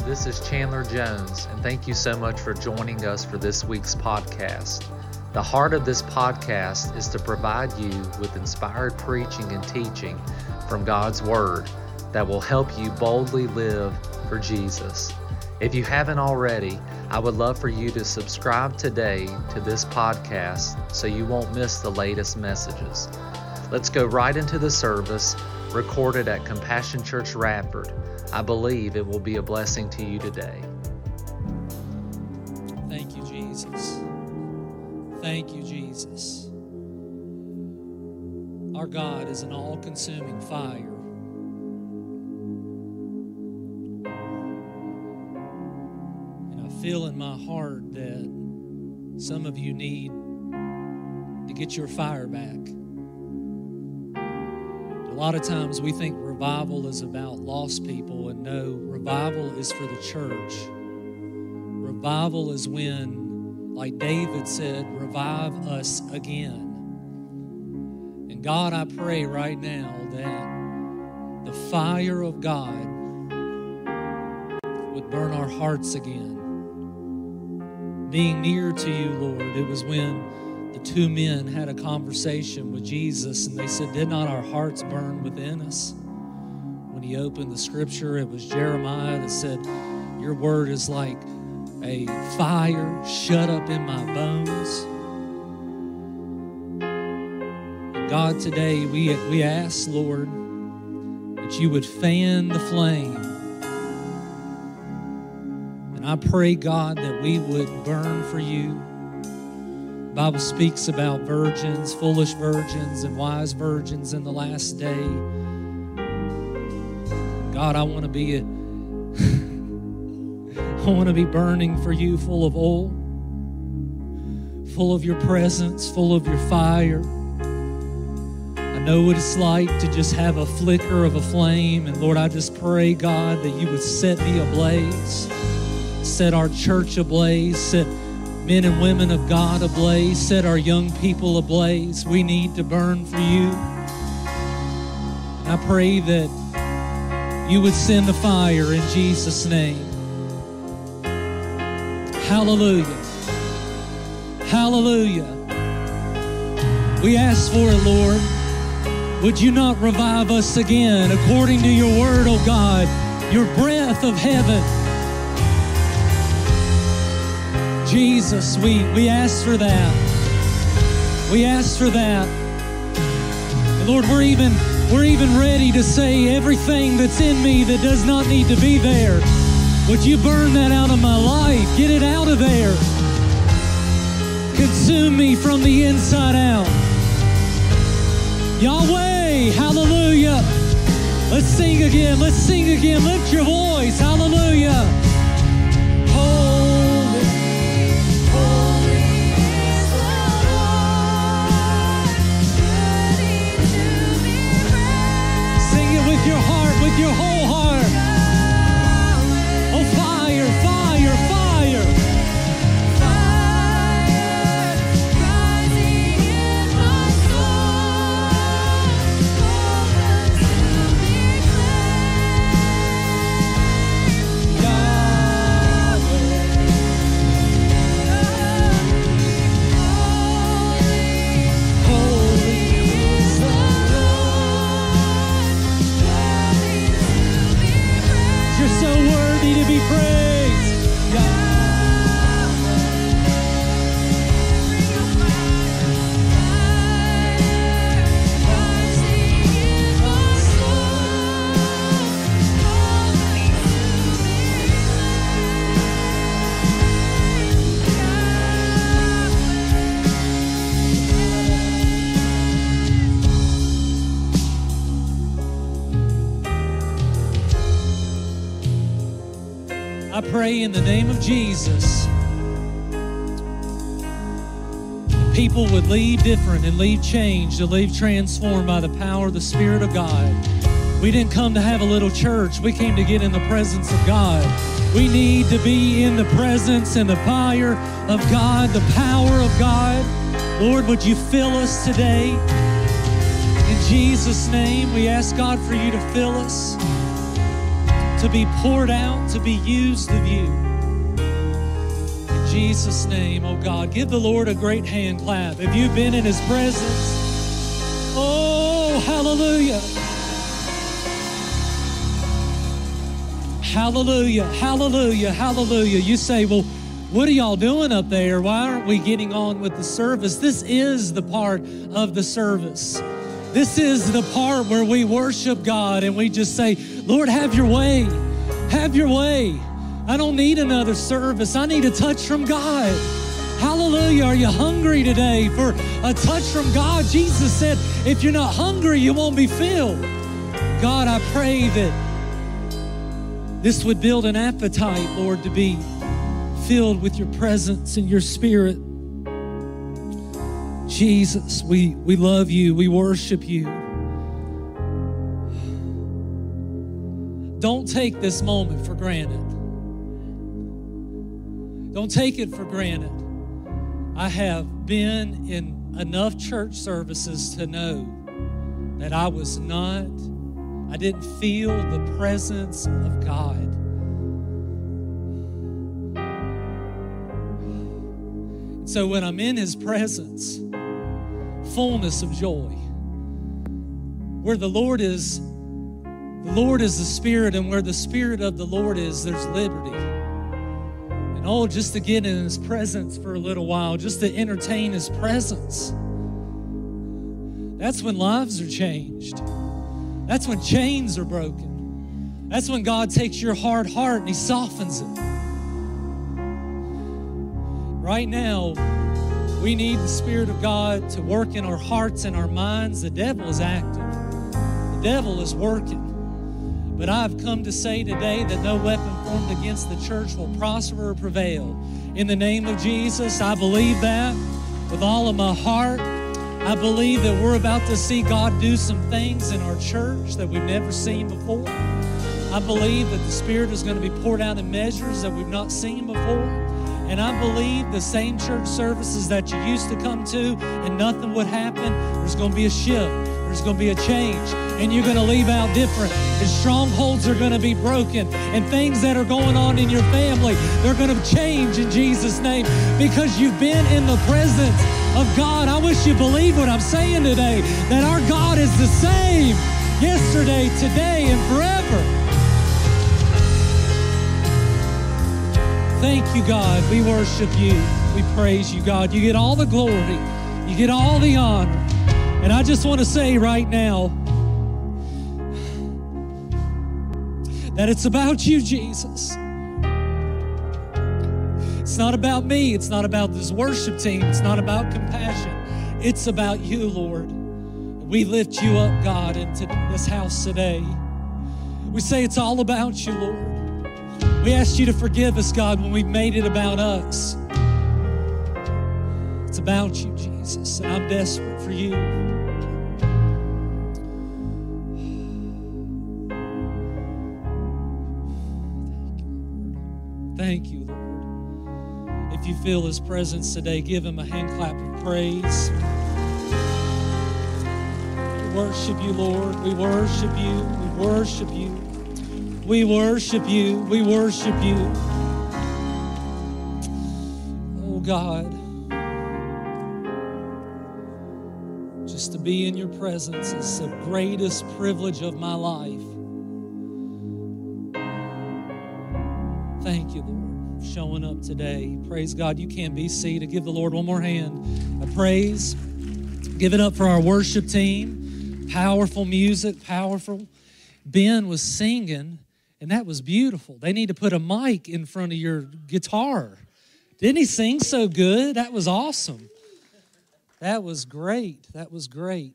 this is Chandler Jones, and thank you so much for joining us for this week's podcast. The heart of this podcast is to provide you with inspired preaching and teaching from God's Word that will help you boldly live for Jesus. If you haven't already, I would love for you to subscribe today to this podcast so you won't miss the latest messages. Let's go right into the service recorded at Compassion Church Radford. I believe it will be a blessing to you today. Thank you, Jesus. Thank you, Jesus. Our God is an all consuming fire. And I feel in my heart that some of you need to get your fire back. A lot of times we think revival is about lost people, and no, revival is for the church. Revival is when, like David said, revive us again. And God, I pray right now that the fire of God would burn our hearts again. Being near to you, Lord, it was when the two men had a conversation with Jesus and they said, Did not our hearts burn within us? When he opened the scripture, it was Jeremiah that said, Your word is like a fire shut up in my bones. God, today we, we ask, Lord, that you would fan the flame. And I pray, God, that we would burn for you. Bible speaks about virgins, foolish virgins, and wise virgins in the last day. God, I want to be a I want to be burning for you, full of oil, full of your presence, full of your fire. I know what it's like to just have a flicker of a flame. And Lord, I just pray, God, that you would set me ablaze, set our church ablaze, set men and women of God ablaze, set our young people ablaze. We need to burn for you. I pray that you would send the fire in Jesus' name. Hallelujah. Hallelujah. We ask for it, Lord. Would you not revive us again according to your word, O oh God, your breath of heaven? Jesus, we, we ask for that. We ask for that. And Lord, we're even we're even ready to say everything that's in me that does not need to be there. Would you burn that out of my life? Get it out of there. Consume me from the inside out. Yahweh, hallelujah. Let's sing again. Let's sing again. Lift your voice. Hallelujah. Your heart, with your whole pray in the name of Jesus, people would leave different and leave changed and leave transformed by the power of the Spirit of God. We didn't come to have a little church, we came to get in the presence of God. We need to be in the presence and the fire of God, the power of God. Lord, would you fill us today? In Jesus' name, we ask God for you to fill us. To be poured out, to be used of you. In Jesus' name, oh God, give the Lord a great hand clap. Have you been in his presence? Oh, hallelujah. Hallelujah, hallelujah, hallelujah. You say, well, what are y'all doing up there? Why aren't we getting on with the service? This is the part of the service. This is the part where we worship God and we just say, Lord, have your way. Have your way. I don't need another service. I need a touch from God. Hallelujah. Are you hungry today for a touch from God? Jesus said, if you're not hungry, you won't be filled. God, I pray that this would build an appetite, Lord, to be filled with your presence and your spirit. Jesus, we, we love you, we worship you. Don't take this moment for granted. Don't take it for granted. I have been in enough church services to know that I was not I didn't feel the presence of God. So when I'm in His presence, fullness of joy. Where the Lord is, the Lord is the Spirit, and where the Spirit of the Lord is, there's liberty. And oh, just to get in His presence for a little while, just to entertain His presence. That's when lives are changed. That's when chains are broken. That's when God takes your hard heart and He softens it. Right now, we need the Spirit of God to work in our hearts and our minds. The devil is active, the devil is working. But I've come to say today that no weapon formed against the church will prosper or prevail. In the name of Jesus, I believe that with all of my heart. I believe that we're about to see God do some things in our church that we've never seen before. I believe that the Spirit is going to be poured out in measures that we've not seen before. And I believe the same church services that you used to come to and nothing would happen, there's going to be a shift. There's going to be a change. And you're going to leave out different. And strongholds are going to be broken. And things that are going on in your family, they're going to change in Jesus' name because you've been in the presence of God. I wish you believe what I'm saying today that our God is the same yesterday, today, and forever. Thank you, God. We worship you. We praise you, God. You get all the glory, you get all the honor. And I just want to say right now that it's about you, Jesus. It's not about me. It's not about this worship team. It's not about compassion. It's about you, Lord. We lift you up, God, into this house today. We say it's all about you, Lord. We ask you to forgive us, God, when we've made it about us. It's about you, Jesus, and I'm desperate for you. Thank you, Lord If you feel His presence today, give Him a hand clap of praise. We worship you, Lord. We worship you. We worship you. We worship you. We worship you. Oh, God. Just to be in your presence is the greatest privilege of my life. Thank you, Lord showing up today. Praise God. You can be seated. Give the Lord one more hand. A praise. Give it up for our worship team. Powerful music, powerful. Ben was singing, and that was beautiful. They need to put a mic in front of your guitar. Didn't he sing so good? That was awesome. That was great. That was great.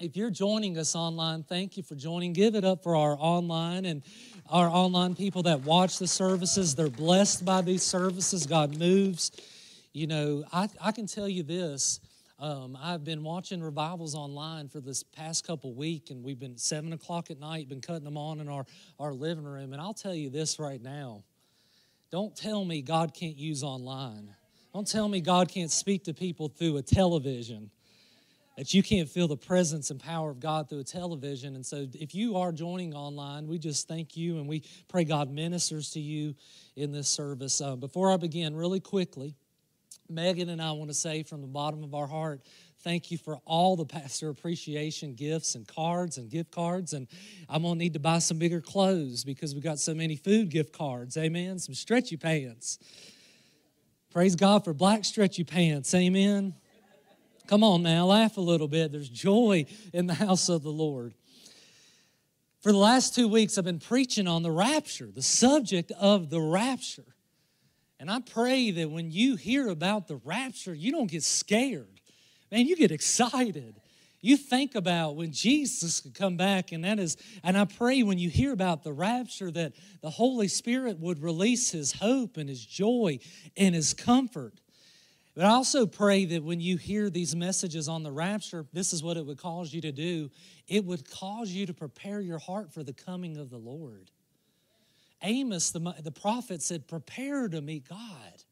If you're joining us online, thank you for joining. Give it up for our online and our online people that watch the services. They're blessed by these services. God moves. You know, I, I can tell you this. Um, I've been watching revivals online for this past couple week, and we've been seven o'clock at night, been cutting them on in our, our living room. And I'll tell you this right now. Don't tell me God can't use online. Don't tell me God can't speak to people through a television. that you can't feel the presence and power of God through a television. And so, if you are joining online, we just thank you and we pray God ministers to you in this service. Uh, before I begin, really quickly, Megan and I want to say from the bottom of our heart, thank you for all the pastor appreciation gifts and cards and gift cards. And I'm going to need to buy some bigger clothes because we got so many food gift cards. Amen. Some stretchy pants. Praise God for black stretchy pants. Amen. Come on now, laugh a little bit. There's joy in the house of the Lord. For the last two weeks, I've been preaching on the rapture, the subject of the rapture. And I pray that when you hear about the rapture, you don't get scared. Man, you get excited. You think about when Jesus could come back, and that is, and I pray when you hear about the rapture that the Holy Spirit would release His hope and His joy and His comfort. But I also pray that when you hear these messages on the rapture, this is what it would cause you to do. It would cause you to prepare your heart for the coming of the Lord. Amos, the, the prophet, said, Prepare to meet God.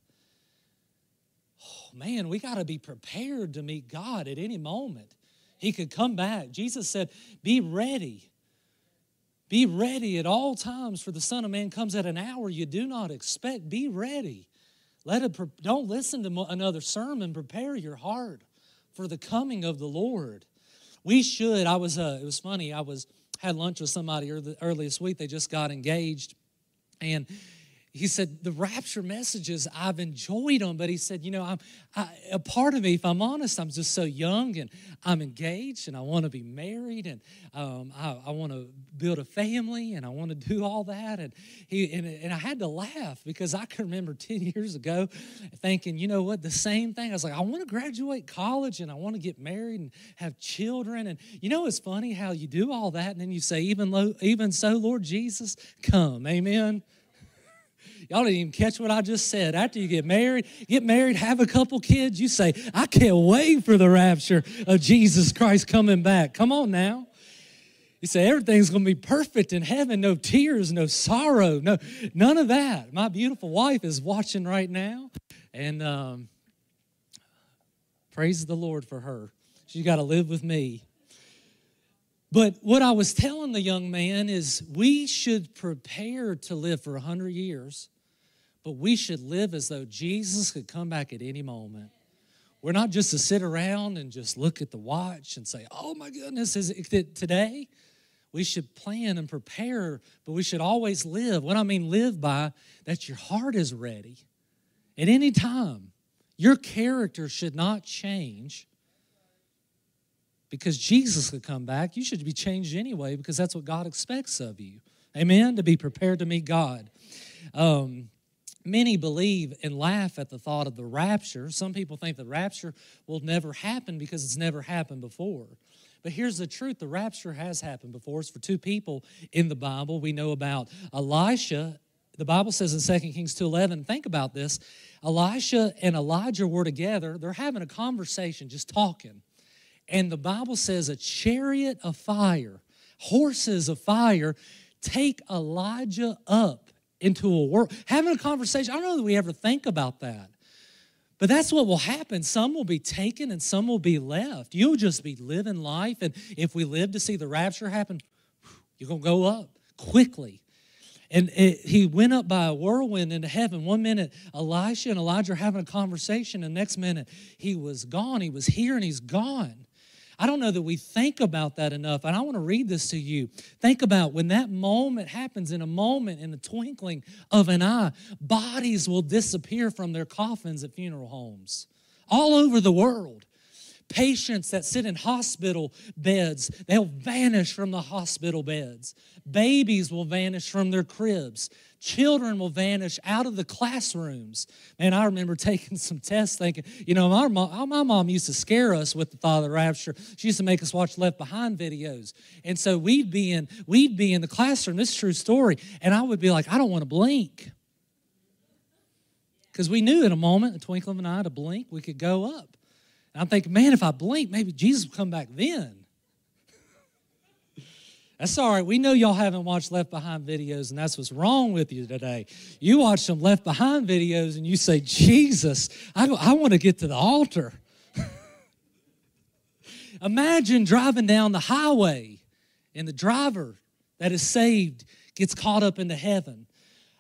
Oh, man, we got to be prepared to meet God at any moment. He could come back. Jesus said, Be ready. Be ready at all times, for the Son of Man comes at an hour you do not expect. Be ready. Let it, don't listen to another sermon. Prepare your heart for the coming of the Lord. We should. I was. Uh, it was funny. I was had lunch with somebody early, this week. They just got engaged, and he said the rapture messages i've enjoyed them but he said you know i'm I, a part of me if i'm honest i'm just so young and i'm engaged and i want to be married and um, i, I want to build a family and i want to do all that. And he and, and i had to laugh because i can remember 10 years ago thinking you know what? The same thing. I was like i want to graduate college and i want to get married and have children. And you know it's funny how you do all that and then you say even, lo, even so lord jesus come. Amen Y'all didn't even catch what I just said. After you get married, get married, have a couple kids, you say, I can't wait for the rapture of Jesus Christ coming back. Come on now. You say everything's going to be perfect in heaven, no tears, no sorrow, no none of that. My beautiful wife is watching right now, and um, praise the Lord for her. She's got to live with me. But what I was telling the young man is we should prepare to live for 100 years but we should live as though Jesus could come back at any moment. We're not just to sit around and just look at the watch and say, oh my goodness, is it today? We should plan and prepare, but we should always live. What I mean, live by that your heart is ready at any time. Your character should not change because Jesus could come back. You should be changed anyway because that's what God expects of you. Amen? To be prepared to meet God. Um, Many believe and laugh at the thought of the rapture. Some people think the rapture will never happen because it's never happened before. But here's the truth the rapture has happened before. It's for two people in the Bible. We know about Elisha. The Bible says in 2 Kings 2.11, think about this. Elisha and Elijah were together. They're having a conversation, just talking. And the Bible says a chariot of fire, horses of fire, take Elijah up into a world, having a conversation. I don't know that we ever think about that. But that's what will happen. Some will be taken and some will be left. You'll just be living life. And if we live to see the rapture happen, you're going to go up quickly. And it, he went up by a whirlwind into heaven. One minute, Elisha and Elijah are having a conversation. And next minute, he was gone. He was here and he's gone. I don't know that we think about that enough. And I want to read this to you. Think about when that moment happens in a moment, in the twinkling of an eye, bodies will disappear from their coffins at funeral homes all over the world. Patients that sit in hospital beds, they'll vanish from the hospital beds. Babies will vanish from their cribs. Children will vanish out of the classrooms. And I remember taking some tests thinking, you know, my mom, my mom used to scare us with the thought of the rapture. She used to make us watch Left Behind videos. And so we'd be in, we'd be in the classroom, this is true story, and I would be like, I don't want to blink. Because we knew in a moment, a twinkle of an eye, to blink, we could go up. And I'm thinking, man, if I blink, maybe Jesus will come back then. That's all right. We know y'all haven't watched Left Behind videos, and that's what's wrong with you today. You watch some Left Behind videos and you say, Jesus, I, I want to get to the altar. Imagine driving down the highway and the driver that is saved gets caught up into heaven.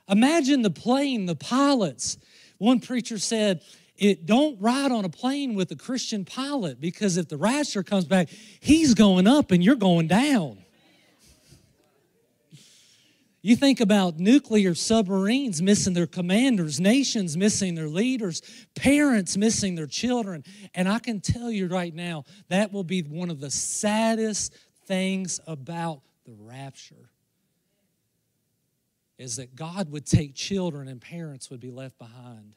Imagine the plane, the pilots. One preacher said, it don't ride on a plane with a Christian pilot because if the rapture comes back, he's going up and you're going down. You think about nuclear submarines missing their commanders, nations missing their leaders, parents missing their children. And I can tell you right now, that will be one of the saddest things about the rapture is that God would take children and parents would be left behind.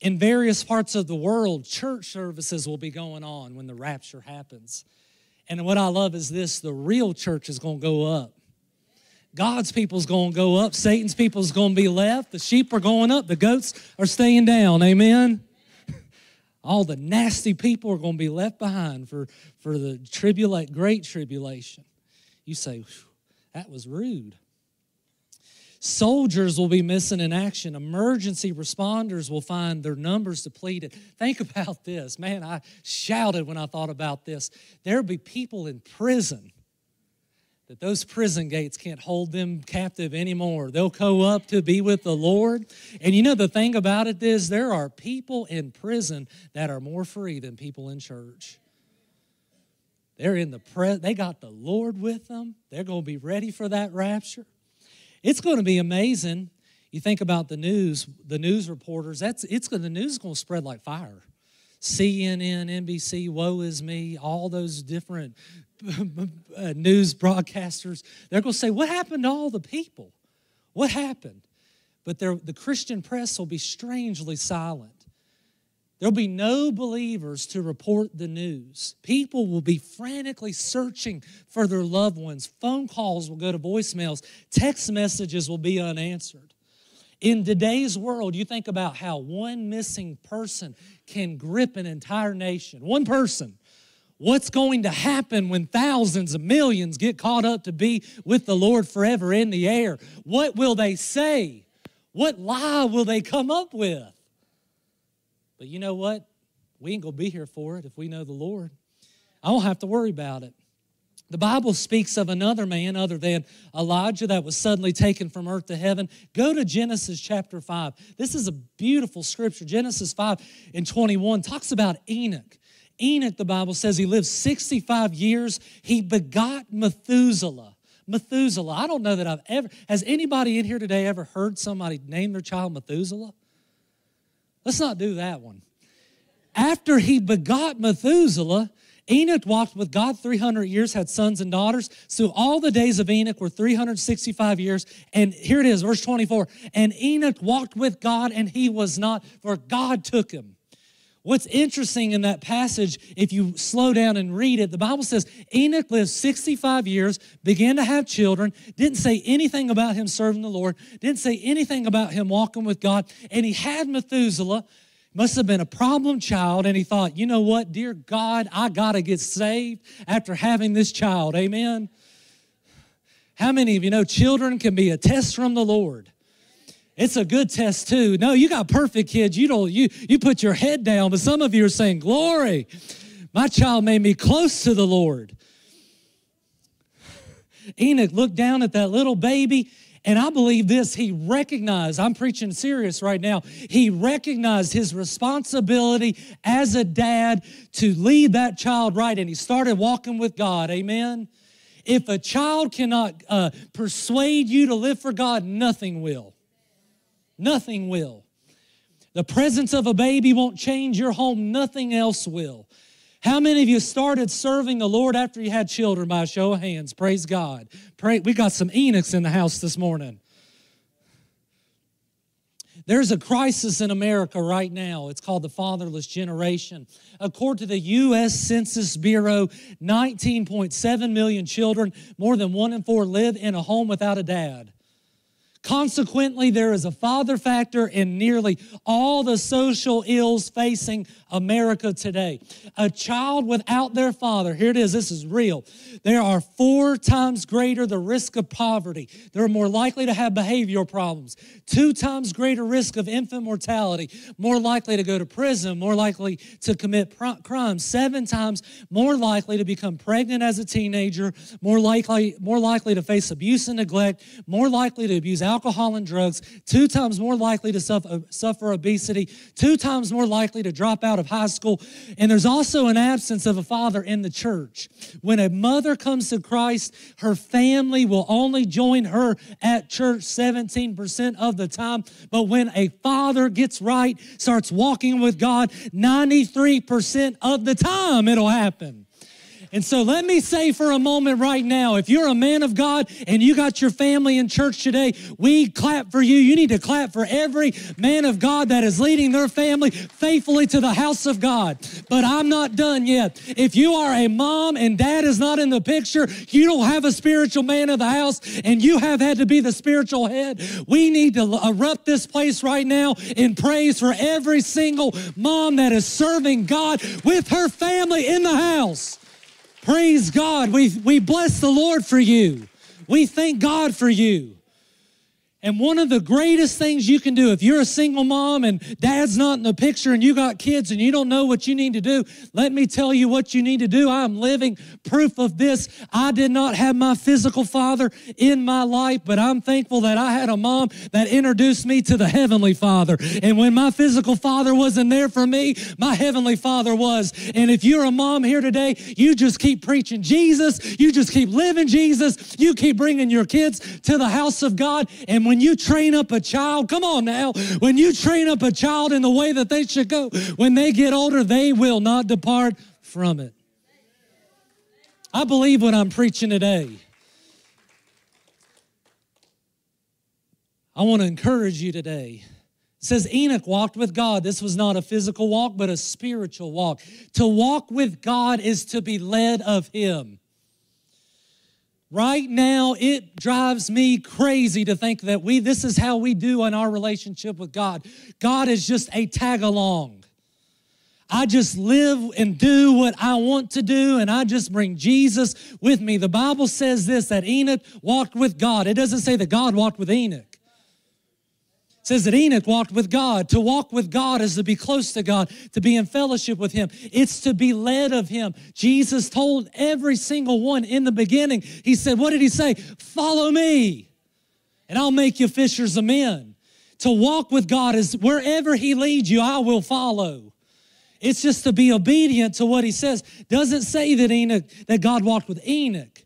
In various parts of the world, church services will be going on when the rapture happens. And what I love is this the real church is going to go up. God's people's going to go up. Satan's people's going to be left. The sheep are going up. The goats are staying down. Amen. All the nasty people are going to be left behind for, for the tribulate, great tribulation. You say, that was rude. Soldiers will be missing in action. Emergency responders will find their numbers depleted. Think about this. Man, I shouted when I thought about this. There'll be people in prison that those prison gates can't hold them captive anymore. They'll go up to be with the Lord. And you know, the thing about it is, there are people in prison that are more free than people in church. They're in the pre- they got the Lord with them. They're going to be ready for that rapture. It's going to be amazing. You think about the news, the news reporters, that's it's going the news is going to spread like fire. CNN, NBC, woe is me, all those different uh, news broadcasters, they're going to say, What happened to all the people? What happened? But the Christian press will be strangely silent. There'll be no believers to report the news. People will be frantically searching for their loved ones. Phone calls will go to voicemails. Text messages will be unanswered. In today's world, you think about how one missing person can grip an entire nation. One person. What's going to happen when thousands of millions get caught up to be with the Lord forever in the air? What will they say? What lie will they come up with? But you know what? We ain't going to be here for it if we know the Lord. I don't have to worry about it. The Bible speaks of another man other than Elijah that was suddenly taken from earth to heaven. Go to Genesis chapter 5. This is a beautiful scripture. Genesis 5 and 21 talks about Enoch. Enoch, the Bible says, he lived 65 years. He begot Methuselah. Methuselah. I don't know that I've ever, has anybody in here today ever heard somebody name their child Methuselah? Let's not do that one. After he begot Methuselah, Enoch walked with God 300 years, had sons and daughters. So all the days of Enoch were 365 years. And here it is, verse 24. And Enoch walked with God, and he was not, for God took him. What's interesting in that passage, if you slow down and read it, the Bible says Enoch lived 65 years, began to have children, didn't say anything about him serving the Lord, didn't say anything about him walking with God, and he had Methuselah. Must have been a problem child, and he thought, you know what, dear God, I got to get saved after having this child. Amen. How many of you know children can be a test from the Lord? It's a good test too. No, you got perfect kids. You don't you you put your head down, but some of you are saying, "Glory. My child made me close to the Lord." Enoch looked down at that little baby and I believe this, he recognized, I'm preaching serious right now, he recognized his responsibility as a dad to lead that child right, and he started walking with God. Amen. If a child cannot uh, persuade you to live for God, nothing will. Nothing will. The presence of a baby won't change your home, nothing else will. How many of you started serving the Lord after you had children by a show of hands? Praise God. Pray, we got some Enochs in the house this morning. There's a crisis in America right now. It's called the fatherless generation. According to the U.S. Census Bureau, 19.7 million children, more than one in four, live in a home without a dad. Consequently, there is a father factor in nearly all the social ills facing America today. A child without their father, here it is, this is real. There are four times greater the risk of poverty. They're more likely to have behavioral problems, two times greater risk of infant mortality, more likely to go to prison, more likely to commit crimes, seven times more likely to become pregnant as a teenager, more likely, more likely to face abuse and neglect, more likely to abuse alcohol and drugs, two times more likely to suffer, suffer obesity, two times more likely to drop out of high school. And there's also an absence of a father in the church. When a mother comes to Christ, her family will only join her at church 17% of the time. But when a father gets right, starts walking with God, 93% of the time it'll happen. And so let me say for a moment right now if you're a man of God and you got your family in church today, we clap for you. You need to clap for every man of God that is leading their family faithfully to the house of God. But I'm not done yet. If you are a mom and dad is not in the picture, you don't have a spiritual man of the house, and you have had to be the spiritual head, we need to erupt this place right now in praise for every single mom that is serving God with her family in the house. Praise God. We, we bless the Lord for you. We thank God for you. And one of the greatest things you can do if you're a single mom and dad's not in the picture and you got kids and you don't know what you need to do, let me tell you what you need to do. I'm living proof of this. I did not have my physical father in my life, but I'm thankful that I had a mom that introduced me to the heavenly father. And when my physical father wasn't there for me, my heavenly father was. And if you're a mom here today, you just keep preaching Jesus, you just keep living Jesus, you keep bringing your kids to the house of God. And when when you train up a child, come on now, when you train up a child in the way that they should go, when they get older, they will not depart from it. I believe what I'm preaching today. I want to encourage you today. It says Enoch walked with God. This was not a physical walk, but a spiritual walk. To walk with God is to be led of Him. Right now, it drives me crazy to think that we, this is how we do in our relationship with God. God is just a tag along. I just live and do what I want to do, and I just bring Jesus with me. The Bible says this that Enoch walked with God. It doesn't say that God walked with Enoch says that Enoch walked with God. To walk with God is to be close to God, to be in fellowship with Him. It's to be led of Him. Jesus told every single one in the beginning, He said, What did He say? Follow me, and I'll make you fishers of men. To walk with God is wherever He leads you, I will follow. It's just to be obedient to what He says. Doesn't say that Enoch, that God walked with Enoch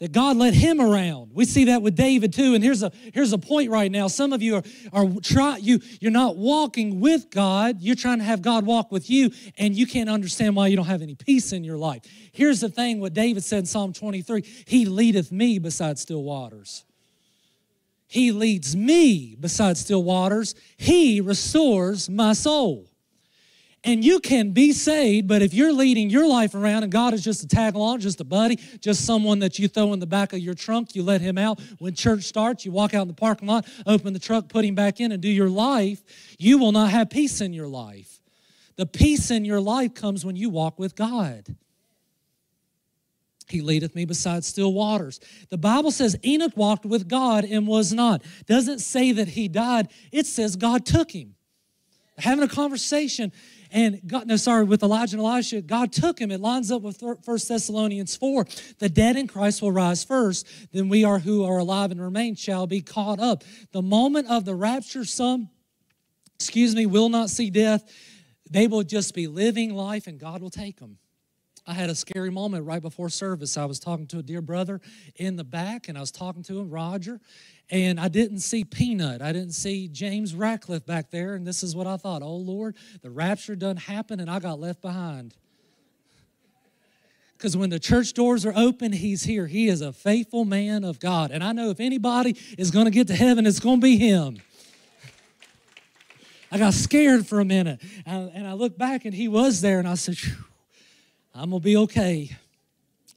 that God led him around. We see that with David too. And here's a here's a point right now. Some of you are are try you you're not walking with God. You're trying to have God walk with you, and you can't understand why you don't have any peace in your life. Here's the thing: what David said in Psalm 23: He leadeth me beside still waters. He leads me beside still waters. He restores my soul. And you can be saved, but if you're leading your life around and God is just a tag along, just a buddy, just someone that you throw in the back of your trunk, you let him out. When church starts, you walk out in the parking lot, open the truck, put him back in, and do your life, you will not have peace in your life. The peace in your life comes when you walk with God. He leadeth me beside still waters. The Bible says Enoch walked with God and was not. Doesn't say that he died, it says God took him. Having a conversation and God, no, sorry, with Elijah and Elisha, God took him. It lines up with 1 Thessalonians 4. The dead in Christ will rise first, then we are who are alive and remain shall be caught up. The moment of the rapture, some, excuse me, will not see death. They will just be living life and God will take them. I had a scary moment right before service. I was talking to a dear brother in the back, and I was talking to him, Roger, and I didn't see Peanut. I didn't see James Ratcliffe back there. And this is what I thought oh, Lord, the rapture done happen and I got left behind. Because when the church doors are open, he's here. He is a faithful man of God. And I know if anybody is going to get to heaven, it's going to be him. I got scared for a minute. Uh, and I looked back and he was there, and I said, I'm going to be okay.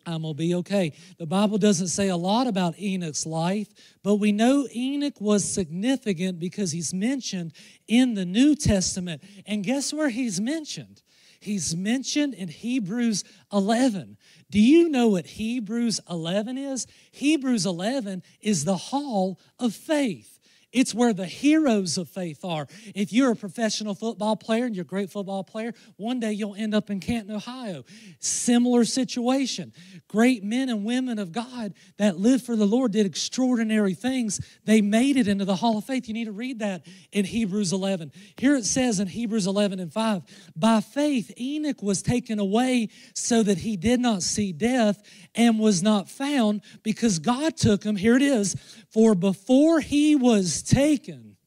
I'm going to be okay. The Bible doesn't say a lot about Enoch's life, but we know Enoch was significant because he's mentioned in the New Testament. And guess where he's mentioned? He's mentioned in Hebrews 11. Do you know what Hebrews 11 is? Hebrews 11 is the hall of faith. It's where the heroes of faith are. If you're a professional football player and you're a great football player, one day you'll end up in Canton, Ohio. Similar situation. Great men and women of God that lived for the Lord did extraordinary things. They made it into the hall of faith. You need to read that in Hebrews 11. Here it says in Hebrews 11 and 5 By faith, Enoch was taken away so that he did not see death and was not found because God took him. Here it is. For before he taken,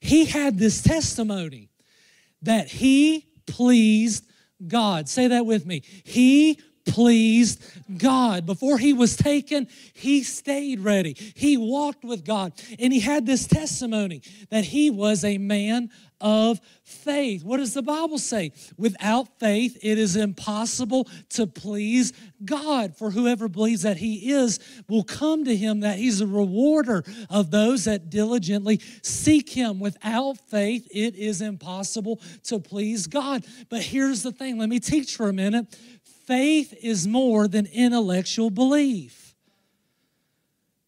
he had this testimony that he pleased God. Say that with me. He pleased God. Before he was taken, he stayed ready. He walked with God. And he had this testimony that he was a man of faith. What does the Bible say? Without faith, it is impossible to please God. For whoever believes that He is will come to Him, that He's a rewarder of those that diligently seek Him. Without faith, it is impossible to please God. But here's the thing let me teach for a minute faith is more than intellectual belief.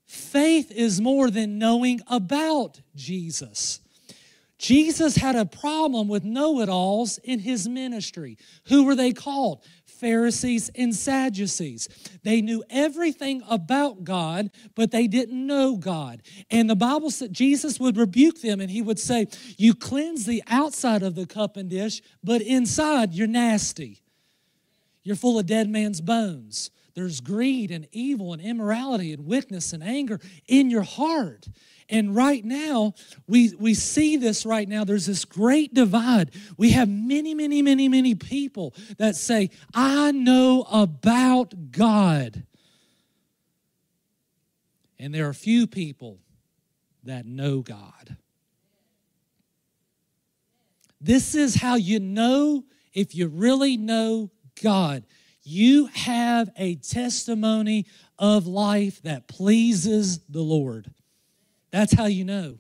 Faith is more than knowing about Jesus. Jesus had a problem with know it alls in his ministry. Who were they called? Pharisees and Sadducees. They knew everything about God, but they didn't know God. And the Bible said Jesus would rebuke them and he would say, You cleanse the outside of the cup and dish, but inside you're nasty. You're full of dead man's bones. There's greed and evil and immorality and wickedness and anger in your heart. And right now, we, we see this right now. There's this great divide. We have many, many, many, many people that say, I know about God. And there are few people that know God. This is how you know if you really know God. You have a testimony of life that pleases the Lord. That's how you know.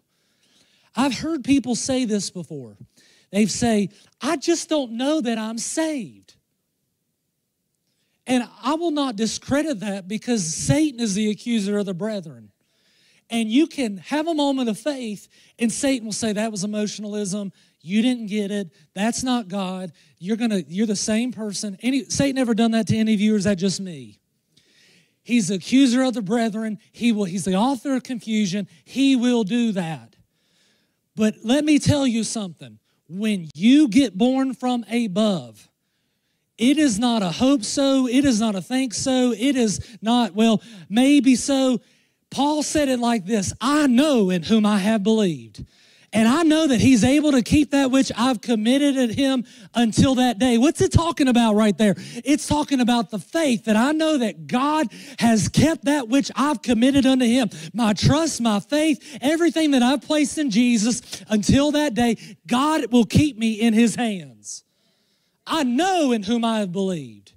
I've heard people say this before. They say, I just don't know that I'm saved. And I will not discredit that because Satan is the accuser of the brethren. And you can have a moment of faith, and Satan will say, That was emotionalism. You didn't get it. That's not God. You're gonna, you're the same person. Any Satan ever done that to any of you, or is that just me? He's the accuser of the brethren. He will, he's the author of confusion. He will do that. But let me tell you something. When you get born from above, it is not a hope so, it is not a think so, it is not, well, maybe so. Paul said it like this I know in whom I have believed. And I know that he's able to keep that which I've committed at him until that day. What's it talking about right there? It's talking about the faith that I know that God has kept that which I've committed unto him. My trust, my faith, everything that I've placed in Jesus until that day, God will keep me in his hands. I know in whom I have believed.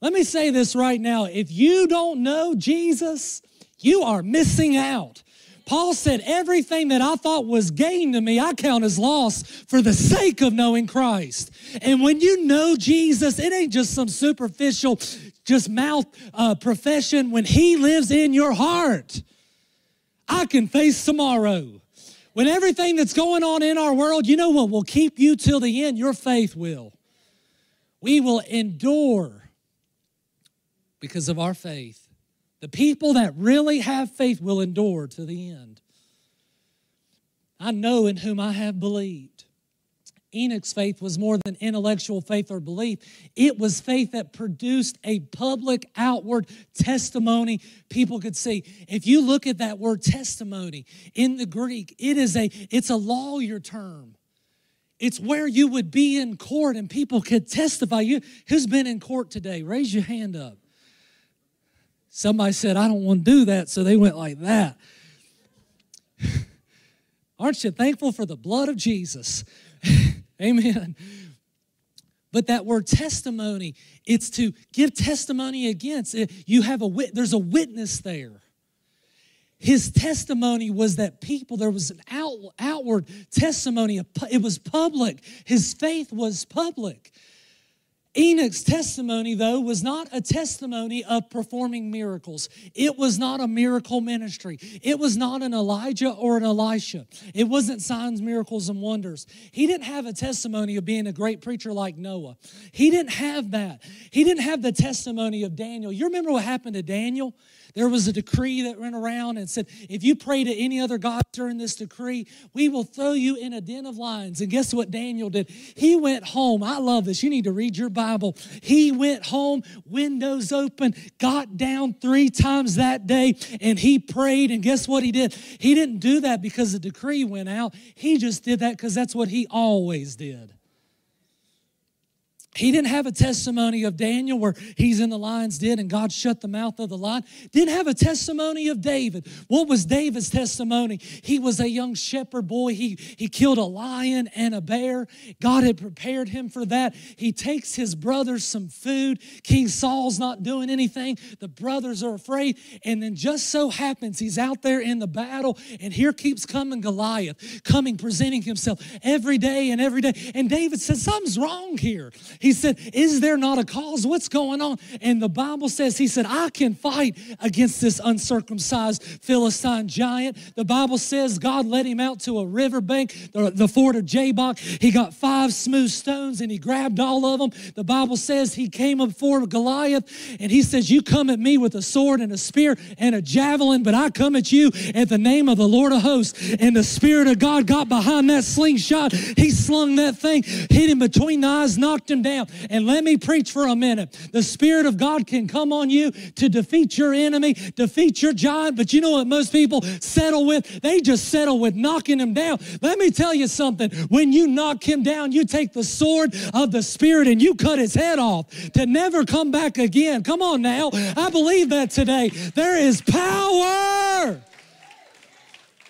Let me say this right now. If you don't know Jesus, you are missing out. Paul said, Everything that I thought was gain to me, I count as loss for the sake of knowing Christ. And when you know Jesus, it ain't just some superficial, just mouth uh, profession. When He lives in your heart, I can face tomorrow. When everything that's going on in our world, you know what will keep you till the end? Your faith will. We will endure because of our faith. The people that really have faith will endure to the end. I know in whom I have believed. Enoch's faith was more than intellectual faith or belief. It was faith that produced a public outward testimony people could see. If you look at that word testimony in the Greek, it is a it's a lawyer term. It's where you would be in court and people could testify. You who's been in court today? Raise your hand up. Somebody said, I don't want to do that, so they went like that. Aren't you thankful for the blood of Jesus? Amen. But that word testimony, it's to give testimony against. You have a wit, there's a witness there. His testimony was that people, there was an out, outward testimony, it was public. His faith was public. Enoch's testimony, though, was not a testimony of performing miracles. It was not a miracle ministry. It was not an Elijah or an Elisha. It wasn't signs, miracles, and wonders. He didn't have a testimony of being a great preacher like Noah. He didn't have that. He didn't have the testimony of Daniel. You remember what happened to Daniel? There was a decree that went around and said, if you pray to any other God during this decree, we will throw you in a den of lions. And guess what Daniel did? He went home. I love this. You need to read your Bible. He went home, windows open, got down three times that day, and he prayed. And guess what he did? He didn't do that because the decree went out. He just did that because that's what he always did. He didn't have a testimony of Daniel where he's in the lion's den and God shut the mouth of the lion. Didn't have a testimony of David. What was David's testimony? He was a young shepherd boy. He, he killed a lion and a bear. God had prepared him for that. He takes his brothers some food. King Saul's not doing anything. The brothers are afraid. And then just so happens he's out there in the battle, and here keeps coming Goliath, coming, presenting himself every day and every day. And David says, Something's wrong here. He said, Is there not a cause? What's going on? And the Bible says, He said, I can fight against this uncircumcised Philistine giant. The Bible says God led him out to a riverbank, the, the ford of Jabbok. He got five smooth stones and he grabbed all of them. The Bible says he came before Goliath and he says, You come at me with a sword and a spear and a javelin, but I come at you at the name of the Lord of hosts. And the Spirit of God got behind that slingshot. He slung that thing, hit him between the eyes, knocked him down down. And let me preach for a minute. The Spirit of God can come on you to defeat your enemy, defeat your giant, but you know what most people settle with? They just settle with knocking him down. Let me tell you something. When you knock him down, you take the sword of the Spirit and you cut his head off to never come back again. Come on now. I believe that today. There is power.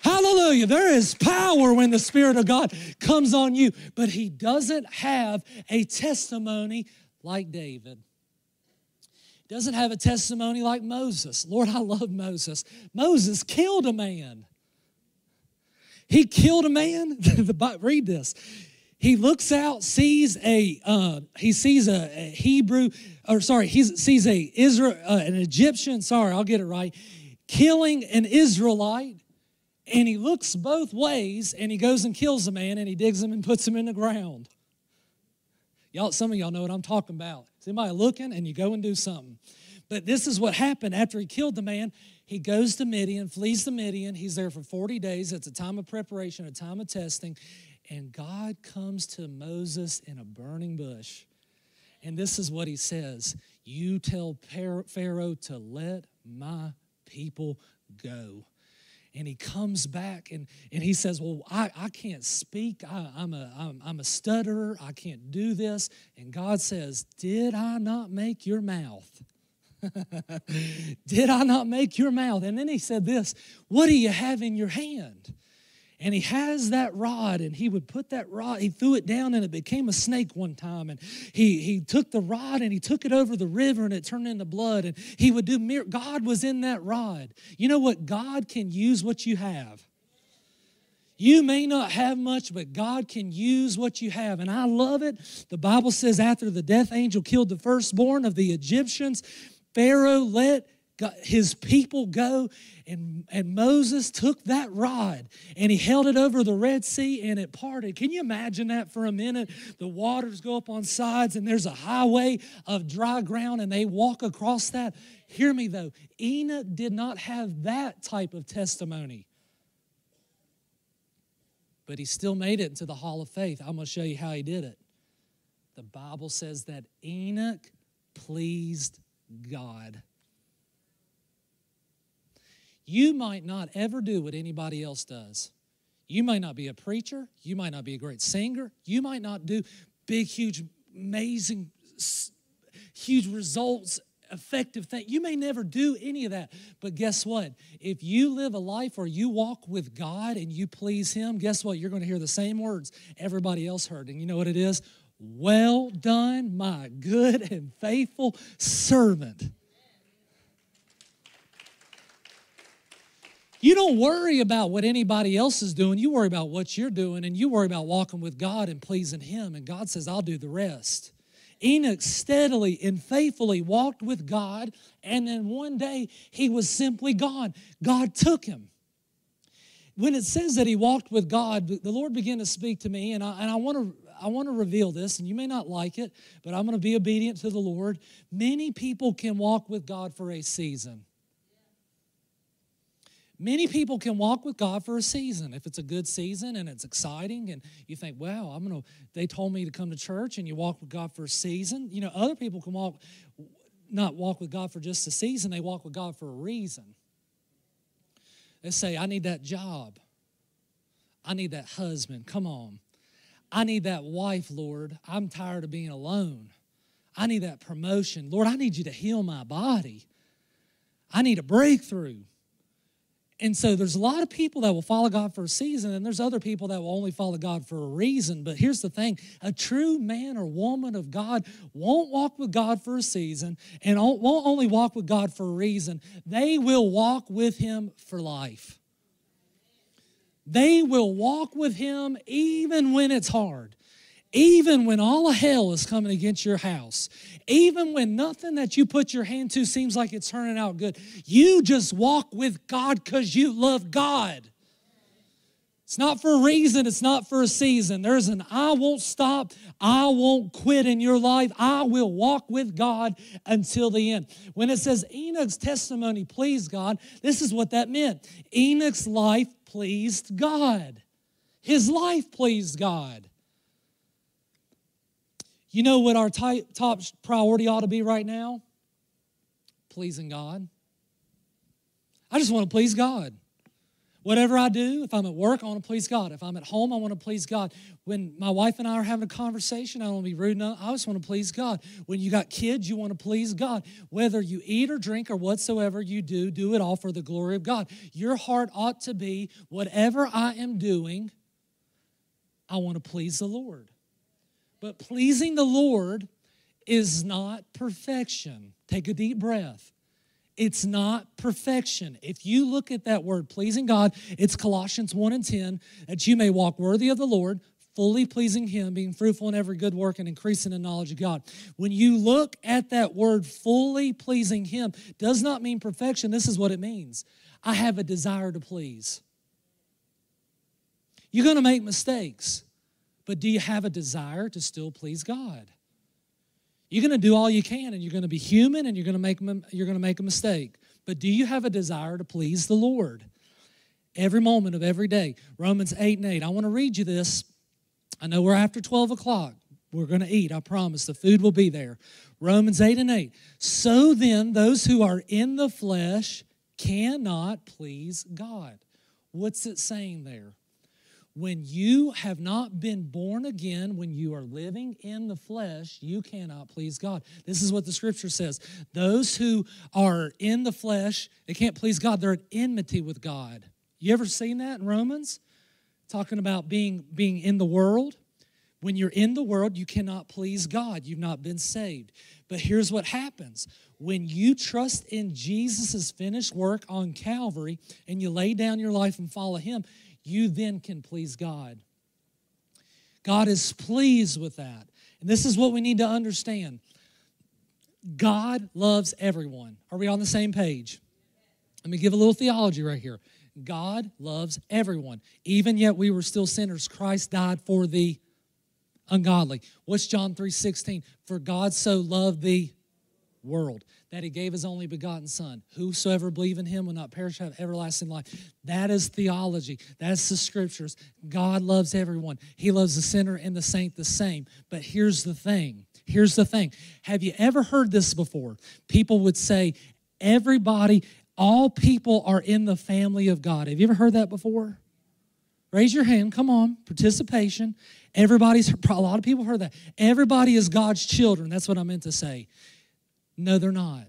Hallelujah. There is power when the Spirit of God comes on you, but he doesn't have a testimony like David. Doesn't have a testimony like Moses. Lord, I love Moses. Moses killed a man. He killed a man. Read this. He looks out, sees a uh, he sees a, a, Hebrew, or sorry, he sees a Israel, uh, an Egyptian. Sorry, I'll get it right. Killing an Israelite and he looks both ways and he goes and kills a man and he digs him and puts him in the ground. Y'all, some of y'all know what I'm talking about. Somebody looking and you go and do something. But this is what happened after he killed the man. He goes to Midian, flees to Midian. He's there for 40 days. It's a time of preparation, a time of testing. And God comes to Moses in a burning bush. And this is what he says You tell Pharaoh to let my people go and he comes back and, and he says well i, I can't speak. I, am a, I'm, I'm a stutterer. I can't do this. And god says did i not make your mouth? Did i not make your mouth? And then he said this what do you have in your hand and he has that rod and he would put that rod he threw it down and it became a snake one time. And he he took the rod and he took it over the river and it turned into blood. And he would do mir- god was in that rod. You know what? God can use what you have. You may not have much, but God can use what you have. And I love it. The Bible says after the death angel killed the firstborn of the Egyptians, Pharaoh let his people go and, and Moses took that rod and he held it over the Red Sea and it parted. Can you imagine that for a minute? The waters go up on sides and there's a highway of dry ground and they walk across that. Hear me though, Enoch did not have that type of testimony. But he still made it into the hall of faith. I'm going to show you how he did it. The Bible says that Enoch pleased God. You might not ever do what anybody else does. You might not be a preacher. You might not be a great singer. You might not do big, huge, amazing, huge results, effective thing. You may never do any of that. But guess what? If you live a life where you walk with God and you please Him, guess what? You're going to hear the same words everybody else heard. And you know what it is? Well done, my good and faithful servant. You don't worry about what anybody else is doing. You worry about what you're doing, and you worry about walking with God and pleasing Him. And God says, I'll do the rest. Enoch steadily and faithfully walked with God, and then one day he was simply gone. God took him. When it says that he walked with God, the Lord began to speak to me, and I, and I want to I want to reveal this, and you may not like it, but I'm going to be obedient to the Lord. Many people can walk with God for a season. Many people can walk with God for a season. If it's a good season and it's exciting, and you think, wow, I'm going to, they told me to come to church, and you walk with God for a season. You know, other people can walk, not walk with God for just a season, they walk with God for a reason. They say, I need that job. I need that husband. Come on. I need that wife, Lord. I'm tired of being alone. I need that promotion. Lord, I need you to heal my body. I need a breakthrough. And so there's a lot of people that will follow God for a season, and there's other people that will only follow God for a reason. But here's the thing a true man or woman of God won't walk with God for a season and won't only walk with God for a reason, they will walk with Him for life. They will walk with Him even when it's hard even when all of hell is coming against your house, even when nothing that you put your hand to seems like it's turning out good, you just walk with God because you love God. It's not for a reason, it's not for a season. There's an I won't stop, I won't quit in your life. I will walk with God until the end. When it says Enoch's testimony pleased God, this is what that meant. Enoch's life pleased God. His life pleased God. You know what our top priority ought to be right now? Pleasing God. I just want to please God. Whatever I do, if I'm at work, I want to please God. If I'm at home, I want to please God. When my wife and I are having a conversation, I don't want to be rude. No, I just want to please God. When you got kids, you want to please God. Whether you eat or drink or whatsoever you do, do it all for the glory of God. Your heart ought to be whatever I am doing, I want to please the Lord. But pleasing the Lord is not perfection. Take a deep breath. It's not perfection. If you look at that word, pleasing God, it's Colossians 1 and 10, that you may walk worthy of the Lord, fully pleasing Him, being fruitful in every good work and increasing in knowledge of God. When you look at that word, fully pleasing Him, does not mean perfection. This is what it means I have a desire to please. You're going to make mistakes. But do you have a desire to still please God? You're going to do all you can and you're going to be human and you're going to make you're going to make a mistake. But do you have a desire to please the Lord? Every moment of every day. Romans 8 and 8. I want to read you this. I know we're after 12 o'clock. We're going to eat, I promise. The food will be there. Romans 8 and 8. So then, those who are in the flesh cannot please God. What's it saying there? When you have not been born again, when you are living in the flesh, you cannot please God. This is what the scripture says. Those who are in the flesh, they can't please God. They're at enmity with God. You ever seen that in Romans? Talking about being, being in the world. When you're in the world, you cannot please God. You've not been saved. But here's what happens when you trust in Jesus' finished work on Calvary and you lay down your life and follow Him, you then can please God. God is pleased with that. And this is what we need to understand God loves everyone. Are we on the same page? Let me give a little theology right here. God loves everyone. Even yet we were still sinners, Christ died for the ungodly. What's John 3:16? For God so loved the world that he gave his only begotten son. Whosoever believe in him will not perish have everlasting life. That is theology. That's the scriptures. God loves everyone. He loves the sinner and the saint the same. But here's the thing. Here's the thing. Have you ever heard this before? People would say everybody all people are in the family of god. Have you ever heard that before? Raise your hand. Come on. Participation. Everybody's a lot of people heard that. Everybody is god's children. That's what i meant to say no, they're not.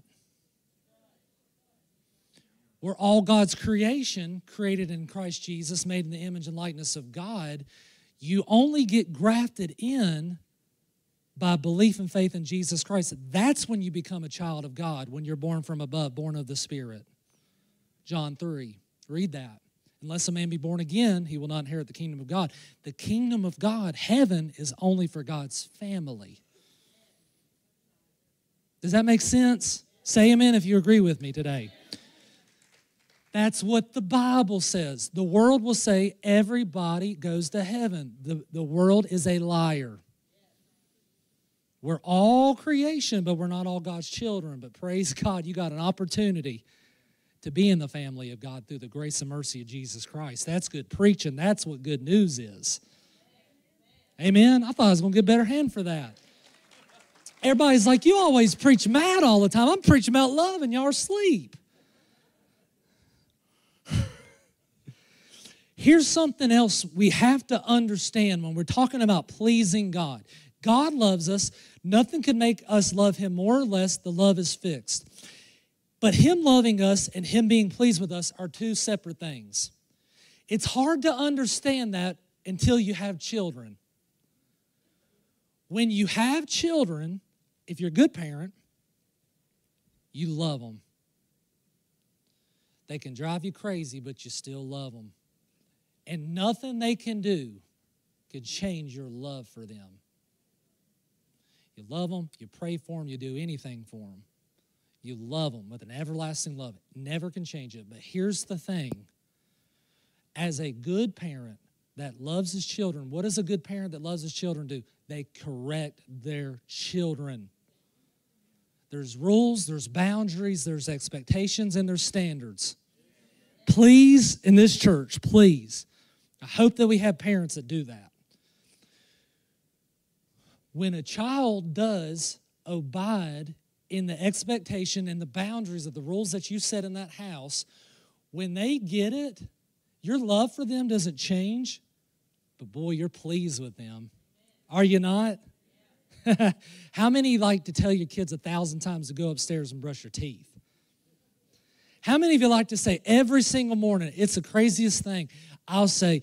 We're all God's creation, created in Christ Jesus, made in the image and likeness of God. You only get grafted in by belief and faith in Jesus Christ. That's when you become a child of God, when you're born from above, born of the Spirit. John 3. Read that. Unless a man be born again, he will not inherit the kingdom of God. The kingdom of God, heaven, is only for God's family. Does that make sense? Say amen if you agree with me today. That's what the Bible says. The world will say everybody goes to heaven. The, the world is a liar. We're all creation, but we're not all God's children. But praise God, you got an opportunity to be in the family of God through the grace and mercy of Jesus Christ. That's good preaching. That's what good news is. Amen. I thought I was going to get a better hand for that. Everybody's like, you always preach mad all the time. I'm preaching about love and y'all are asleep. Here's something else we have to understand when we're talking about pleasing God. God loves us. Nothing can make us love Him more or less. The love is fixed. But Him loving us and Him being pleased with us are two separate things. It's hard to understand that until you have children. When you have children, if you're a good parent, you love them. They can drive you crazy, but you still love them. And nothing they can do can change your love for them. You love them, you pray for them, you do anything for them. You love them with an everlasting love. never can change it. But here's the thing as a good parent that loves his children, what does a good parent that loves his children do? They correct their children. There's rules, there's boundaries, there's expectations, and there's standards. Please, in this church, please, I hope that we have parents that do that. When a child does abide in the expectation and the boundaries of the rules that you set in that house, when they get it, your love for them doesn't change, but boy, you're pleased with them. Are you not? How many like to tell your kids a thousand times to go upstairs and brush your teeth? How many of you like to say every single morning, it's the craziest thing? I'll say,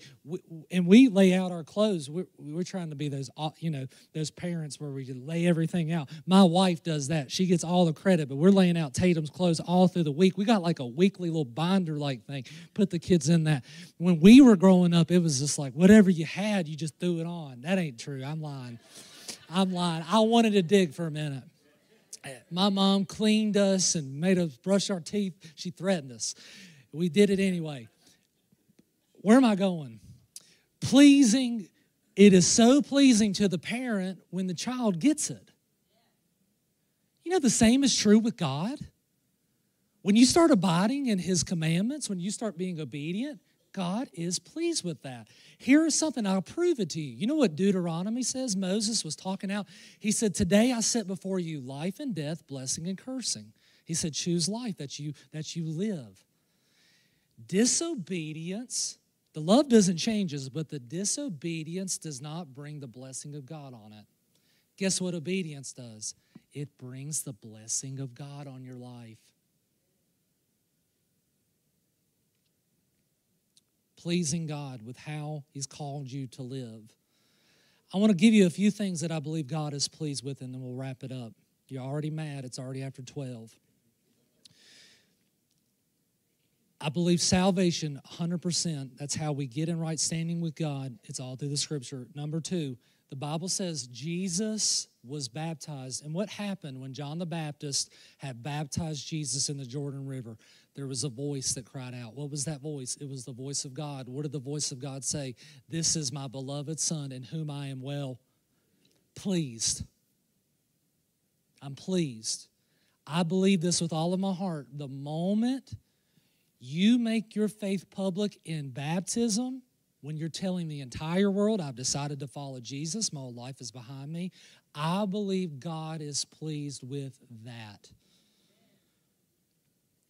and we lay out our clothes. We're, we're trying to be those, you know, those parents where we lay everything out. My wife does that. She gets all the credit, but we're laying out Tatum's clothes all through the week. We got like a weekly little binder like thing. Put the kids in that. When we were growing up, it was just like whatever you had, you just threw it on. That ain't true. I'm lying. I'm lying. I wanted to dig for a minute. My mom cleaned us and made us brush our teeth. She threatened us. We did it anyway. Where am I going? Pleasing, it is so pleasing to the parent when the child gets it. You know, the same is true with God. When you start abiding in His commandments, when you start being obedient, God is pleased with that. Here is something, I'll prove it to you. You know what Deuteronomy says? Moses was talking out. He said, Today I set before you life and death, blessing and cursing. He said, Choose life that you that you live. Disobedience the love doesn't change us, but the disobedience does not bring the blessing of God on it. Guess what obedience does? It brings the blessing of God on your life. Pleasing God with how He's called you to live. I want to give you a few things that I believe God is pleased with, and then we'll wrap it up. You're already mad, it's already after 12. I believe salvation 100%. That's how we get in right standing with God. It's all through the scripture. Number two, the Bible says Jesus was baptized. And what happened when John the Baptist had baptized Jesus in the Jordan River? There was a voice that cried out. What was that voice? It was the voice of God. What did the voice of God say? This is my beloved Son in whom I am well pleased. I'm pleased. I believe this with all of my heart. The moment you make your faith public in baptism when you're telling the entire world, I've decided to follow Jesus, my whole life is behind me. I believe God is pleased with that.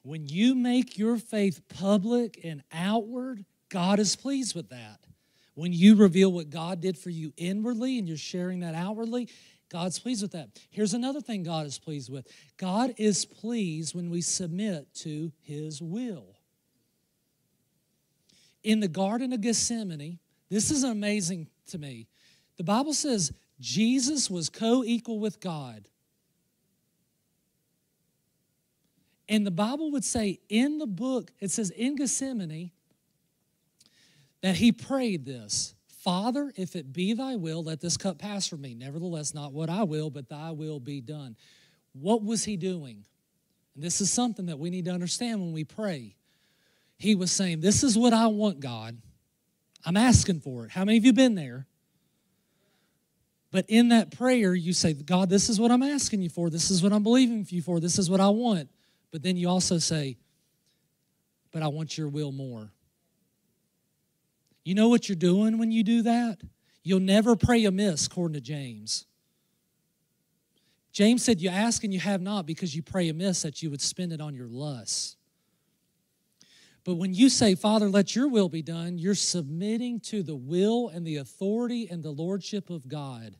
When you make your faith public and outward, God is pleased with that. When you reveal what God did for you inwardly and you're sharing that outwardly, God's pleased with that. Here's another thing God is pleased with God is pleased when we submit to His will in the Garden of Gethsemane, this is amazing to me. The Bible says Jesus was co equal with God. And the Bible would say in the book, it says in Gethsemane that he prayed this Father, if it be thy will, let this cup pass from me. Nevertheless, not what I will, but thy will be done. What was he doing? And this is something that we need to understand when we pray. He was saying, This is what I want, God. I'm asking for it. How many of you been there? But in that prayer, you say, God, this is what I'm asking you for. This is what I'm believing for you for. This is what I want. But then you also say, But I want your will more. You know what you're doing when you do that? You'll never pray amiss, according to James. James said, You ask and you have not because you pray amiss that you would spend it on your lusts. But when you say, Father, let your will be done, you're submitting to the will and the authority and the lordship of God.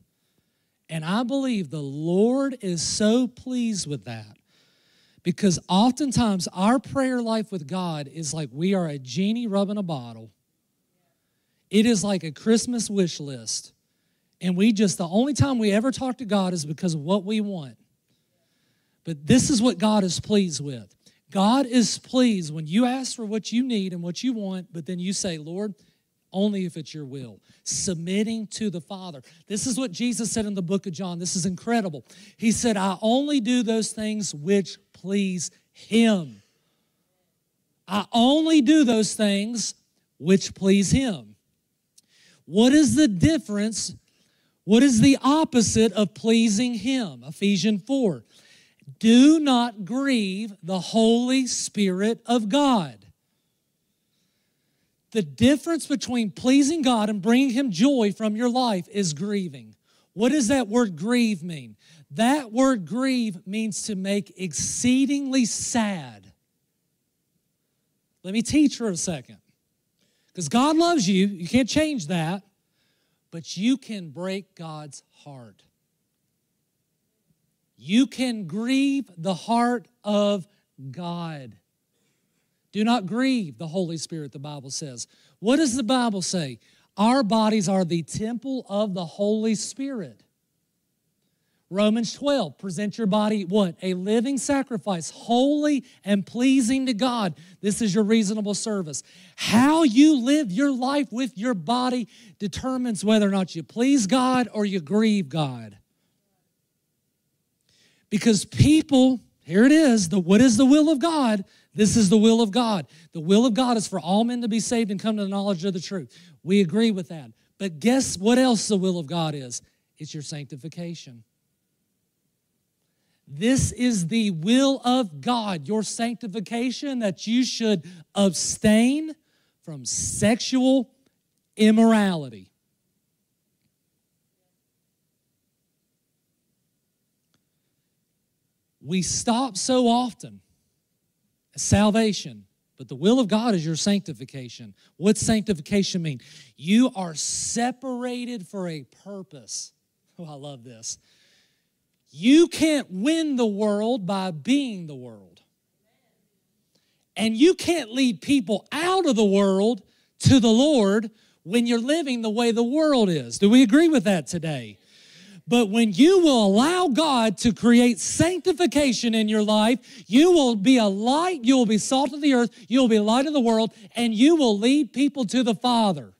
And I believe the Lord is so pleased with that because oftentimes our prayer life with God is like we are a genie rubbing a bottle. It is like a Christmas wish list. And we just, the only time we ever talk to God is because of what we want. But this is what God is pleased with. God is pleased when you ask for what you need and what you want, but then you say, Lord, only if it's your will. Submitting to the Father. This is what Jesus said in the book of John. This is incredible. He said, I only do those things which please Him. I only do those things which please Him. What is the difference? What is the opposite of pleasing Him? Ephesians 4. Do not grieve the Holy Spirit of God. The difference between pleasing God and bringing Him joy from your life is grieving. What does that word grieve mean? That word grieve means to make exceedingly sad. Let me teach for a second. Because God loves you, you can't change that, but you can break God's heart. You can grieve the heart of God. Do not grieve the Holy Spirit, the Bible says. What does the Bible say? Our bodies are the temple of the Holy Spirit. Romans 12, present your body what? A living sacrifice, holy and pleasing to God. This is your reasonable service. How you live your life with your body determines whether or not you please God or you grieve God. Because people, here it is, the what is the will of God? This is the will of God. The will of God is for all men to be saved and come to the knowledge of the truth. We agree with that. But guess what else the will of God is? It's your sanctification. This is the will of God, your sanctification, that you should abstain from sexual immorality. We stop so often salvation, but the will of God is your sanctification. What's sanctification mean? You are separated for a purpose. Oh, I love this. You can't win the world by being the world. And you can't lead people out of the world to the Lord when you're living the way the world is. Do we agree with that today? But when you will allow God to create sanctification in your life, you will be a light, you will be salt of the earth, you will be light of the world, and you will lead people to the Father.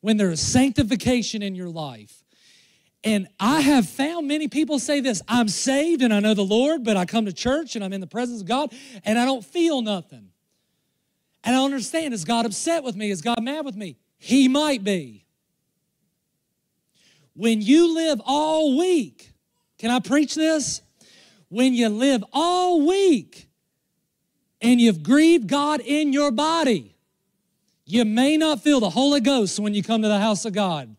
When there is sanctification in your life. And I have found many people say this I'm saved and I know the Lord, but I come to church and I'm in the presence of God and I don't feel nothing. And I understand is God upset with me? Is God mad with me? He might be. When you live all week, can I preach this? When you live all week and you've grieved God in your body, you may not feel the Holy Ghost when you come to the house of God.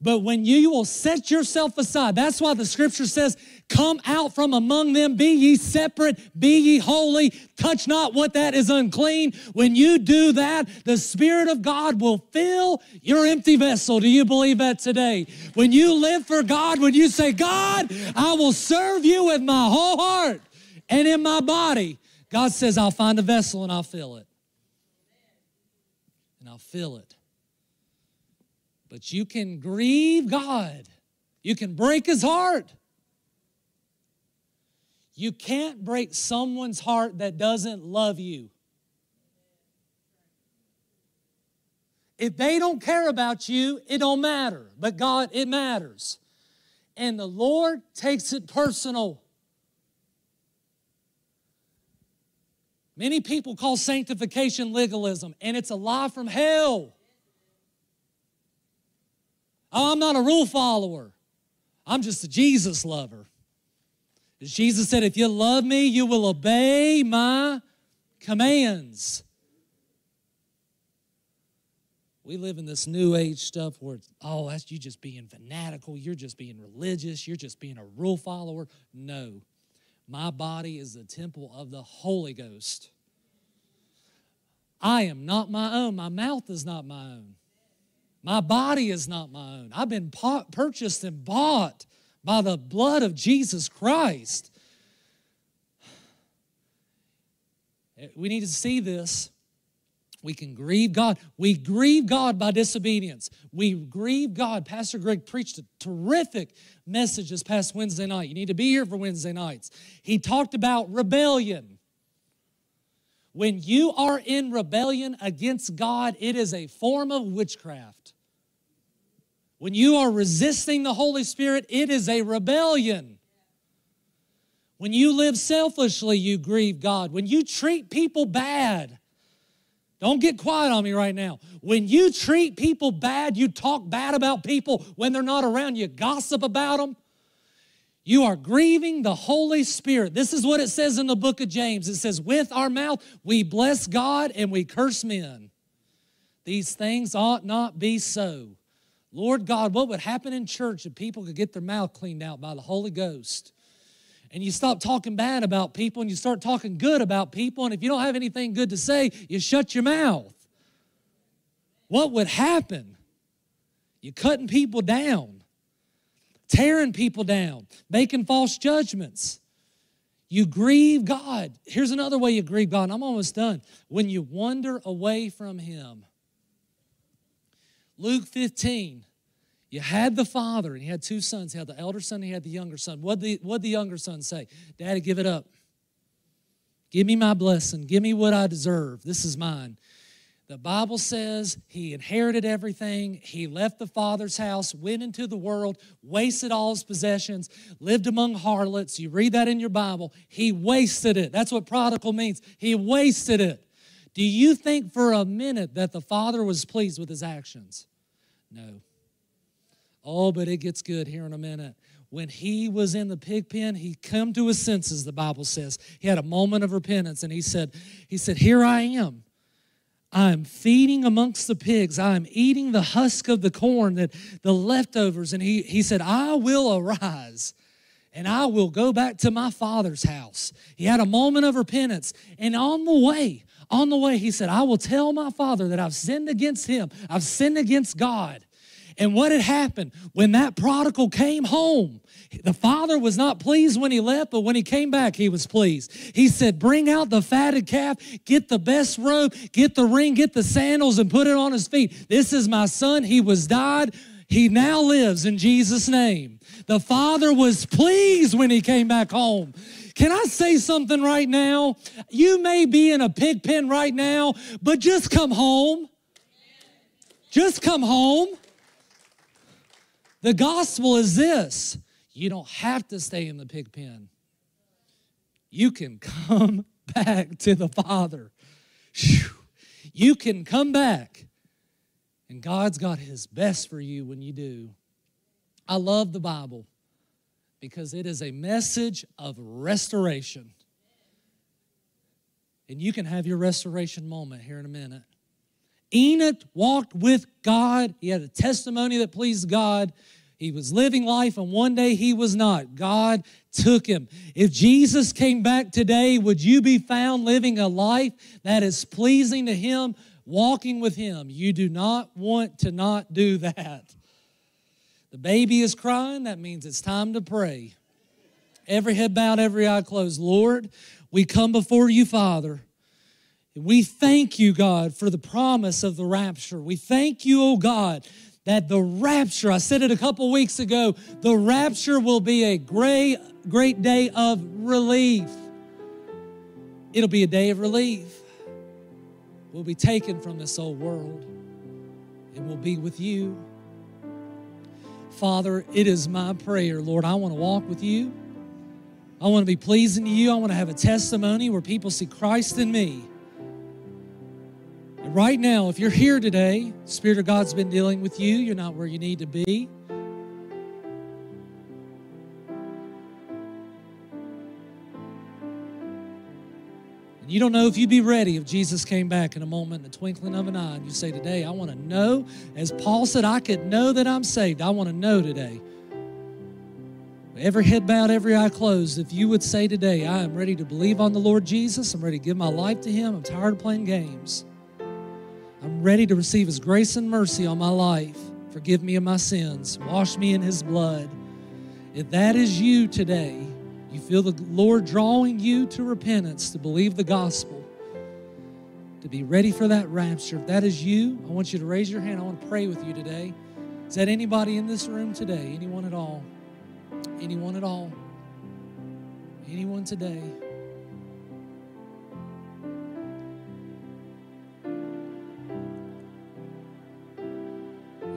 But when you will set yourself aside, that's why the scripture says, Come out from among them, be ye separate, be ye holy, touch not what that is unclean. When you do that, the Spirit of God will fill your empty vessel. Do you believe that today? When you live for God, when you say, God, I will serve you with my whole heart and in my body, God says, I'll find a vessel and I'll fill it. And I'll fill it. But you can grieve God, you can break his heart. You can't break someone's heart that doesn't love you. If they don't care about you, it don't matter. But God, it matters. And the Lord takes it personal. Many people call sanctification legalism, and it's a lie from hell. Oh, I'm not a rule follower. I'm just a Jesus lover. Jesus said, if you love me, you will obey my commands. We live in this new age stuff where, it's, oh, that's you just being fanatical, you're just being religious, you're just being a rule follower. No. My body is the temple of the Holy Ghost. I am not my own. My mouth is not my own. My body is not my own. I've been purchased and bought by the blood of Jesus Christ. We need to see this. We can grieve God. We grieve God by disobedience. We grieve God. Pastor Greg preached a terrific message this past Wednesday night. You need to be here for Wednesday nights. He talked about rebellion. When you are in rebellion against God, it is a form of witchcraft. When you are resisting the Holy Spirit, it is a rebellion. When you live selfishly, you grieve God. When you treat people bad, don't get quiet on me right now. When you treat people bad, you talk bad about people when they're not around, you gossip about them. You are grieving the Holy Spirit. This is what it says in the book of James. It says, With our mouth we bless God and we curse men. These things ought not be so. Lord God, what would happen in church if people could get their mouth cleaned out by the Holy Ghost? And you stop talking bad about people and you start talking good about people. And if you don't have anything good to say, you shut your mouth. What would happen? You're cutting people down, tearing people down, making false judgments. You grieve God. Here's another way you grieve God. I'm almost done. When you wander away from Him. Luke 15, you had the father, and he had two sons. He had the elder son, he had the younger son. What the what the younger son say? Daddy, give it up. Give me my blessing. Give me what I deserve. This is mine. The Bible says he inherited everything. He left the father's house, went into the world, wasted all his possessions, lived among harlots. You read that in your Bible. He wasted it. That's what prodigal means. He wasted it. Do you think for a minute that the father was pleased with his actions? No. Oh, but it gets good here in a minute. When he was in the pig pen, he come to his senses, the Bible says. He had a moment of repentance and he said, he said, "Here I am. I'm feeding amongst the pigs. I'm eating the husk of the corn that the leftovers." And he he said, "I will arise." and I will go back to my father's house. He had a moment of repentance. And on the way, on the way, he said, I will tell my father that I've sinned against him, I've sinned against God. And what had happened when that prodigal came home? The father was not pleased when he left, but when he came back, he was pleased. He said, Bring out the fatted calf, get the best robe, get the ring, get the sandals, and put it on his feet. This is my son. He was died. He now lives in Jesus' name. The father was pleased when he came back home. Can I say something right now? You may be in a pig pen right now, but just come home. Just come home. The gospel is this you don't have to stay in the pig pen, you can come back to the Father. You can come back, and God's got His best for you when you do. I love the Bible because it is a message of restoration. And you can have your restoration moment here in a minute. Enoch walked with God. He had a testimony that pleased God. He was living life, and one day he was not. God took him. If Jesus came back today, would you be found living a life that is pleasing to him, walking with him? You do not want to not do that. The baby is crying, that means it's time to pray. Every head bowed, every eye closed. Lord, we come before you, Father. We thank you, God, for the promise of the rapture. We thank you, oh God, that the rapture, I said it a couple weeks ago, the rapture will be a great, great day of relief. It'll be a day of relief. We'll be taken from this old world and we'll be with you. Father, it is my prayer, Lord, I want to walk with you. I want to be pleasing to you. I want to have a testimony where people see Christ in me. And right now, if you're here today, Spirit of God's been dealing with you, you're not where you need to be. And you don't know if you'd be ready if Jesus came back in a moment, in a twinkling of an eye, and you say, Today, I want to know, as Paul said, I could know that I'm saved. I want to know today. Every head bowed, every eye closed. If you would say today, I am ready to believe on the Lord Jesus, I'm ready to give my life to Him, I'm tired of playing games. I'm ready to receive His grace and mercy on my life. Forgive me of my sins, wash me in His blood. If that is you today, you feel the Lord drawing you to repentance, to believe the gospel, to be ready for that rapture. If that is you, I want you to raise your hand. I want to pray with you today. Is that anybody in this room today? Anyone at all? Anyone at all? Anyone today?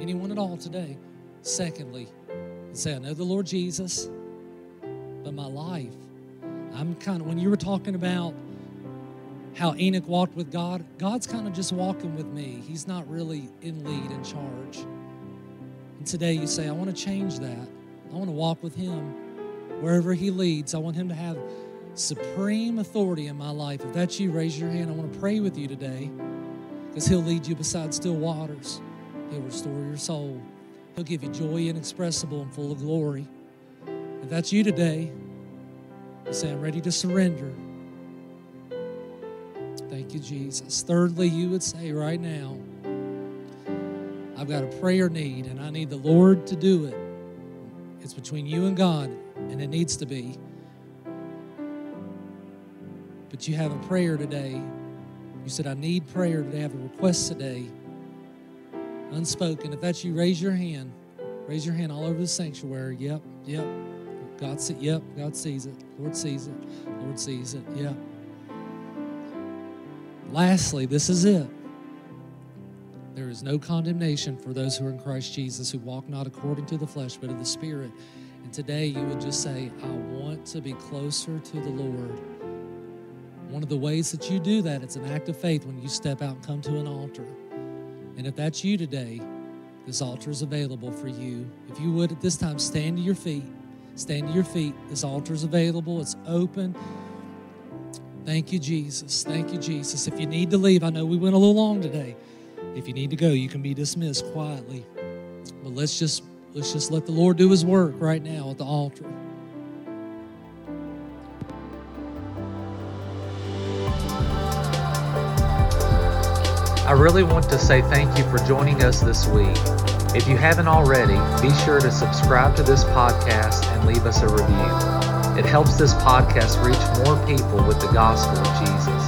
Anyone at all today? Secondly, say, I know the Lord Jesus but my life. I'm kind of, when you were talking about how Enoch walked with God, God's kind of just walking with me. He's not really in lead, in charge. And today you say, I want to change that. I want to walk with Him wherever He leads. I want Him to have supreme authority in my life. If that's you, raise your hand. I want to pray with you today because He'll lead you beside still waters. He'll restore your soul. He'll give you joy inexpressible and full of glory. If that's you today, you say, I'm ready to surrender. Thank you, Jesus. Thirdly, you would say right now, I've got a prayer need and I need the Lord to do it. It's between you and God, and it needs to be. But you have a prayer today. You said, I need prayer today. I have a request today. Unspoken. If that's you, raise your hand. Raise your hand all over the sanctuary. Yep, yep. God see, yep, God sees it. Lord sees it. Lord sees it. Yep. Lastly, this is it. There is no condemnation for those who are in Christ Jesus who walk not according to the flesh, but of the Spirit. And today you would just say, I want to be closer to the Lord. One of the ways that you do that, it's an act of faith when you step out and come to an altar. And if that's you today, this altar is available for you. If you would at this time stand to your feet. Stand to your feet. This altar is available, it's open. Thank you, Jesus. Thank you, Jesus. If you need to leave, I know we went a little long today. If you need to go, you can be dismissed quietly. But let's just let's just let the Lord do his work right now at the altar. I really want to say thank you for joining us this week. If you haven't already, be sure to subscribe to this podcast and leave us a review. It helps this podcast reach more people with the gospel of Jesus.